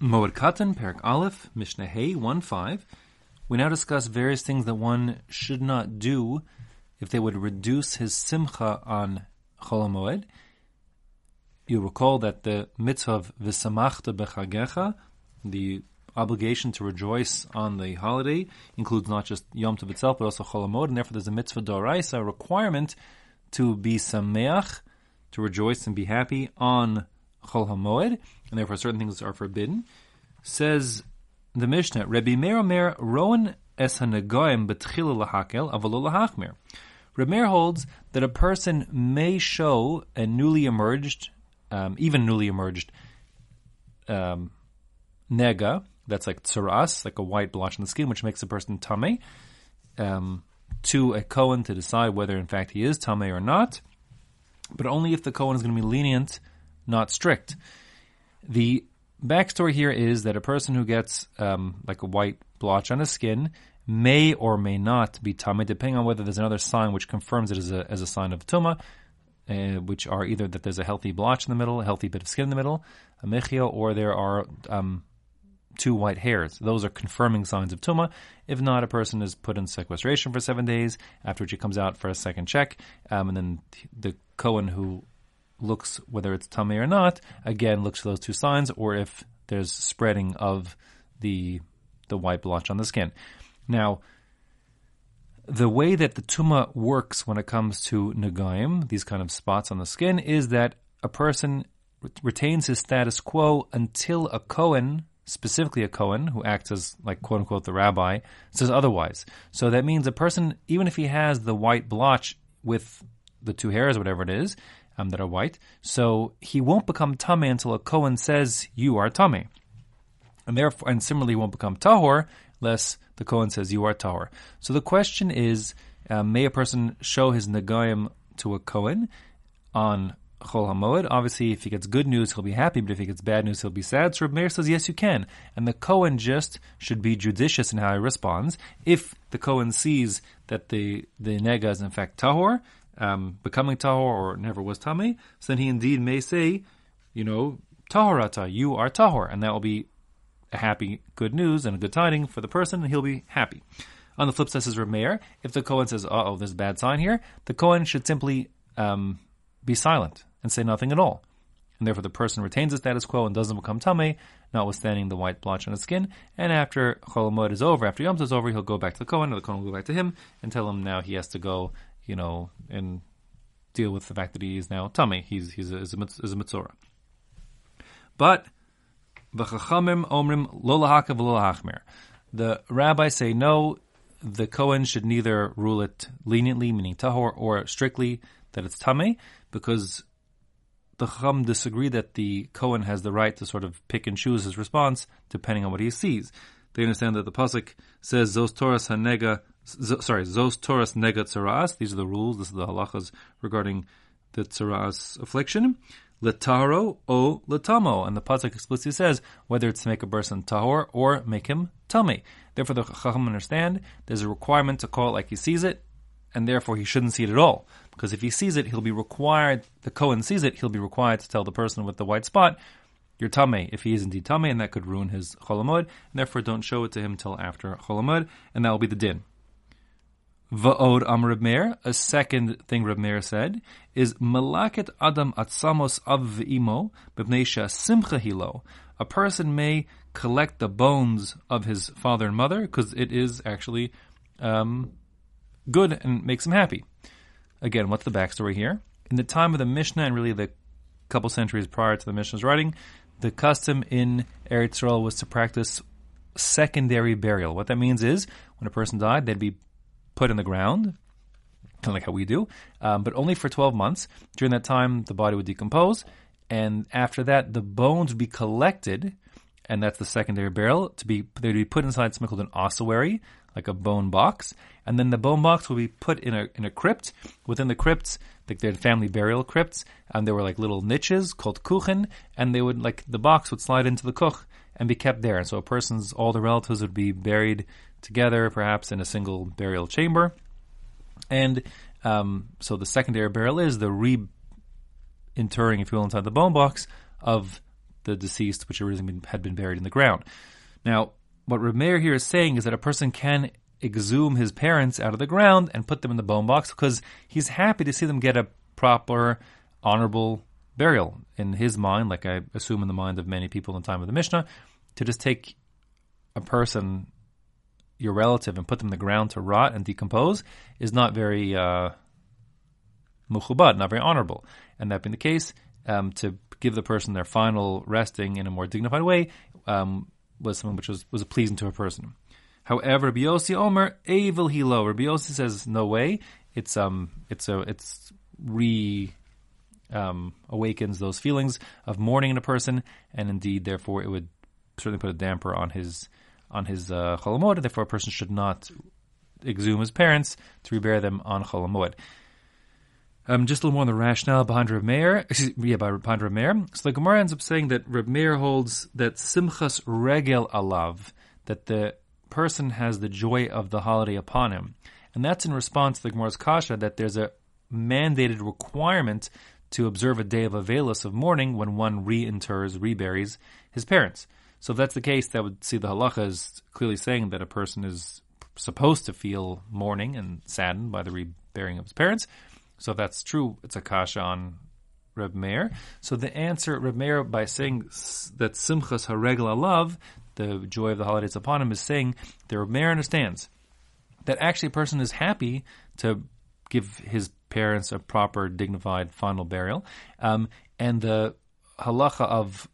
Moed Katan, Perek Aleph, Mishnah Hey, 1 5. We now discuss various things that one should not do if they would reduce his simcha on Chol Moed. You recall that the mitzvah of V'samachta bechagecha, the obligation to rejoice on the holiday, includes not just Yom Tov itself, but also Chol Moed, and therefore there's a mitzvah doraisa, a requirement to be sameach, to rejoice and be happy on Chol HaMoed, and therefore certain things are forbidden. Says the Mishnah, Rabbi Meir Omer, Rowan es hanegoim betchilu lahakel, avalo lahachmir. Rabbi Meir holds that a person may show a newly emerged, um, even newly emerged, um, nega, that's like tsaras, like a white blotch on the skin, which makes a person tame, um, to a Kohen to decide whether in fact he is tame or not, but only if the Kohen is going to be lenient not strict. The backstory here is that a person who gets um, like a white blotch on his skin may or may not be tummy, depending on whether there's another sign which confirms it as a, as a sign of tuma, uh, which are either that there's a healthy blotch in the middle, a healthy bit of skin in the middle, a mechia, or there are um, two white hairs. Those are confirming signs of tuma. If not, a person is put in sequestration for seven days, after which he comes out for a second check, um, and then the Cohen who looks whether it's tummy or not, again looks for those two signs, or if there's spreading of the the white blotch on the skin. Now, the way that the tuma works when it comes to nagaim, these kind of spots on the skin, is that a person retains his status quo until a Kohen, specifically a Kohen, who acts as like quote unquote the rabbi, says otherwise. So that means a person, even if he has the white blotch with the two hairs, whatever it is, um, that are white. So he won't become tame until a Kohen says you are tame, and therefore, and similarly, won't become tahor unless the Kohen says you are tahor. So the question is, um, may a person show his nagayim to a Kohen on Chol HaMoed. Obviously, if he gets good news, he'll be happy, but if he gets bad news, he'll be sad. So Reb Meir says, yes, you can. And the Kohen just should be judicious in how he responds. If the Kohen sees that the, the nega is in fact tahor, um, becoming tahor or never was tame, so then he indeed may say, you know, tahorata, you are tahor, and that will be a happy, good news and a good tiding for the person, and he'll be happy. On the flip side, says Rameir, if the Kohen says, oh, there's a bad sign here, the Kohen should simply um, be silent and say nothing at all. And therefore, the person retains the status quo and doesn't become tame, notwithstanding the white blotch on his skin. And after Chol is over, after Yom is over, he'll go back to the Kohen, or the Kohen will go back to him and tell him now he has to go you know, and deal with the fact that he is now tummy. He's he's a, is a, is a mitzvah. But v'chachamim omrim lo lahakav lo The rabbis say no. The Kohen should neither rule it leniently, meaning tahor, or strictly that it's tame, because the Chacham disagree that the Kohen has the right to sort of pick and choose his response depending on what he sees. They understand that the pasuk says "Zos Torahs hanega sorry, Zos Toras Nega Tzaras. These are the rules. This is the halachas regarding the Tzaras affliction. Letaro o letamo. And the Pasuk explicitly says whether it's to make a person tahor or make him tummy. Therefore, the Chacham understand there's a requirement to call it like he sees it, and therefore he shouldn't see it at all. Because if he sees it, he'll be required, the Kohen sees it, he'll be required to tell the person with the white spot, you're tame, if he is indeed tame, and that could ruin his Chol HaMoed, and therefore don't show it to him till after Chol HaMoed, and that will be the din. Va'od am Meir, a second thing Reb Meir said, is Malaket Adam Atzamos Av V'imo B'bneisha Simcha Hilo. A person may collect the bones of his father and mother because it is actually um, good and makes him happy. Again, what's the backstory here? In the time of the Mishnah and really the couple centuries prior to the Mishnah's writing, the custom in Eretz Yisrael was to practice secondary burial. What that means is when a person died, they'd be put in the ground, kind of like how we do, um, but only for 12 months. During that time, the body would decompose, and after that, the bones would be collected, and that's the secondary burial. To be they'd be put inside something called an ossuary, like a bone box, and then the bone box would be put in a in a crypt. Within the crypts, like they had family burial crypts, and there were like little niches called kuchen, and they would like the box would slide into the kuch and be kept there. And so a person's all the relatives would be buried together, perhaps in a single burial chamber. And um, so the secondary burial is the re-interring, if you will, inside the bone box of the deceased, which originally had been buried in the ground. Now, what Reb Meir here is saying is that a person can exhume his parents out of the ground and put them in the bone box because he's happy to see them get a proper, honorable burial. In his mind, like I assume in the mind of many people in the time of the Mishnah, to just take a person, your relative, and put them in the ground to rot and decompose is not very uh, not very honorable. And that being the case, um, to give the person their final resting in a more dignified way um, was something which was, was pleasing to a person. However, Rabbi Yossi Omer, Eivel Hilo. Rabbi Yossi says, no way. It's um, it's a, it's re um, awakens those feelings of mourning in a person, and indeed, therefore, it would certainly put a damper on his on his uh, Chol HaMoed, therefore, a person should not exhume his parents to rebear them on Chol HaMoed. Um, just a little more on the rationale behind Reb Meir. Yeah, by behind Reb Meir. So the Gemara ends up saying that Reb Meir holds that simchas regel alav, that the person has the joy of the holiday upon him, and that's in response to the Gemara's kasha that there's a mandated requirement to observe a day of Avelis of mourning when one reinterrs, reburies his parents. So if that's the case, that would see the halacha as clearly saying that a person is supposed to feel mourning and saddened by the reburying of his parents. So if that's true, it's a kasha on Reb Meir. So the answer, Reb Meir, by saying that Simchas Haregel Alav, the joy of the holidays upon him, is saying that Reb Meir understands that actually a person is happy to give his parents a proper, dignified final burial. Um, and the halacha of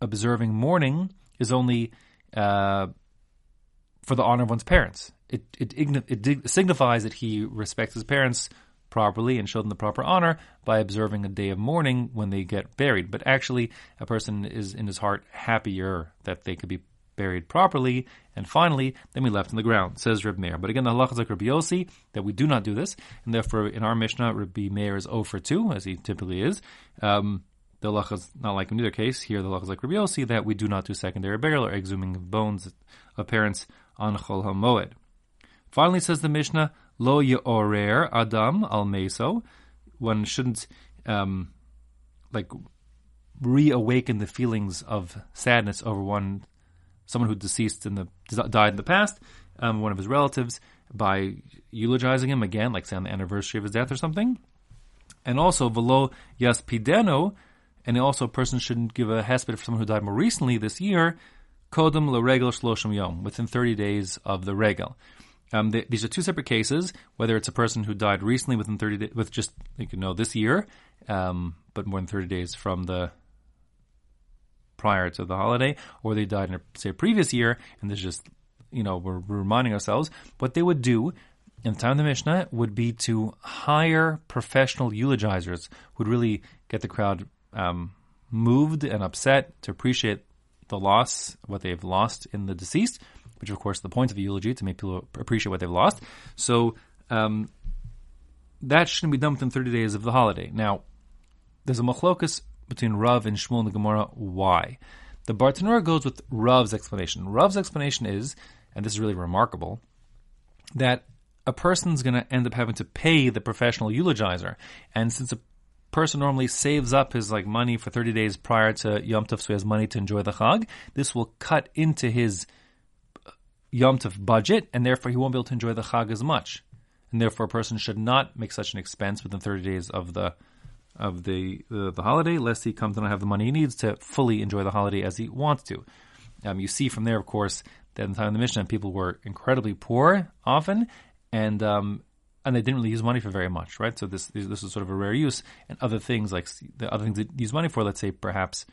observing mourning is only uh, for the honor of one's parents. It, it, it signifies that he respects his parents properly and show them the proper honor by observing a day of mourning when they get buried. But actually, a person is in his heart happier that they could be buried properly, and finally, then we left in the ground, says Reb Meir. But again, the halacha like Rabbi Yossi, that we do not do this, and therefore in our Mishnah, Rabbi Meir is 0 for 2, as he typically is. Um, the halacha is not like in either case. Here, the halacha is like Rabbi Yossi, that we do not do secondary burial or exhuming of bones of parents on Chol HaMoed. Finally, says the Mishnah, Lo Ye'orer Adam al Meso. One shouldn't, um, like, reawaken the feelings of sadness over one someone who deceased in the died in the past, um, one of his relatives, by eulogizing him again, like say on the anniversary of his death or something. And also velo yaspideno, and also a person shouldn't give a hesped for someone who died more recently this year. Kodem leregel shloshim yom, within thirty days of the regel. Um, the, these are two separate cases. Whether it's a person who died recently within thirty days, with just you know this year, um, but more than thirty days from the prior to the holiday, or they died in, a, say, a previous year, and this is just, you know, we're, we're reminding ourselves, what they would do in the time of the Mishnah would be to hire professional eulogizers who would really get the crowd um, moved and upset to appreciate the loss, what they've lost in the deceased, which of course the point of the eulogy to make people appreciate what they've lost. So um, that shouldn't be done within 30 days of the holiday. Now, there's a machlokus between Rav and Shmuel in the Gemara. Why? The Bartanura goes with Rav's explanation. Rav's explanation is, and this is really remarkable, that a person's going to end up having to pay the professional eulogizer, and since a person normally saves up his like money for 30 days prior to Yom Tov, so he has money to enjoy the Chag, this will cut into his uh, Yom Tov budget, and therefore he won't be able to enjoy the Chag as much. And therefore, a person should not make such an expense within 30 days of the of the, the, the holiday, lest he comes to not have the money he needs to fully enjoy the holiday as he wants to. Um, you see from there, of course, that in the time of the Mishnah, people were incredibly poor often, and um, and they didn't really use money for very much, right? So this this is sort of a rare use, and other things like the other things they use money for, let's say perhaps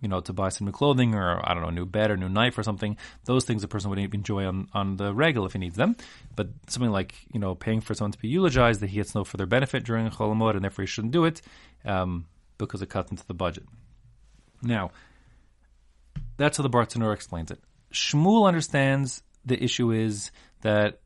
you know, to buy some new clothing or I don't know, a new bed or new knife or something. Those things a person would enjoy on, on the regel if he needs them. But something like you know, paying for someone to be eulogized that he gets no further benefit during Chol HaMoed and therefore he shouldn't do it um, because it cuts into the budget. Now, that's how the Bartanura explains it. Shmuel understands the issue is that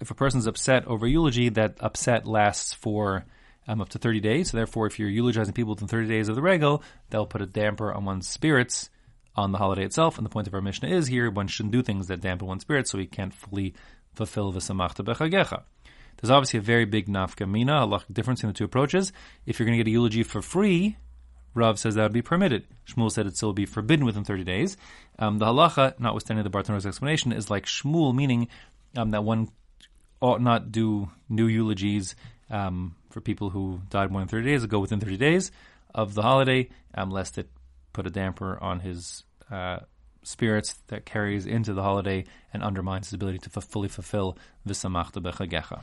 if a person's upset over eulogy, that upset lasts for um, up to 30 days. So therefore, if you're eulogizing people within 30 days of the regel, they'll put a damper on one's spirits on the holiday itself. And the point of our Mishnah is here, one shouldn't do things that dampen one's spirits so he can't fully fulfill the samachta bechagecha. There's obviously a very big nafka mina, a lot of difference in the two approaches. If you're going to get a eulogy for free, Rav says that would be permitted. Shmuel said it still be forbidden within 30 days. Um, the halacha, notwithstanding the Bartanura's explanation, is like Shmuel, meaning um, that one ought not do new eulogies um, for people who died more than 30 days ago within 30 days of the holiday, um, lest it put a damper on his uh, spirits that carries into the holiday and undermines his ability to fully fulfill V'samachta bechagecha.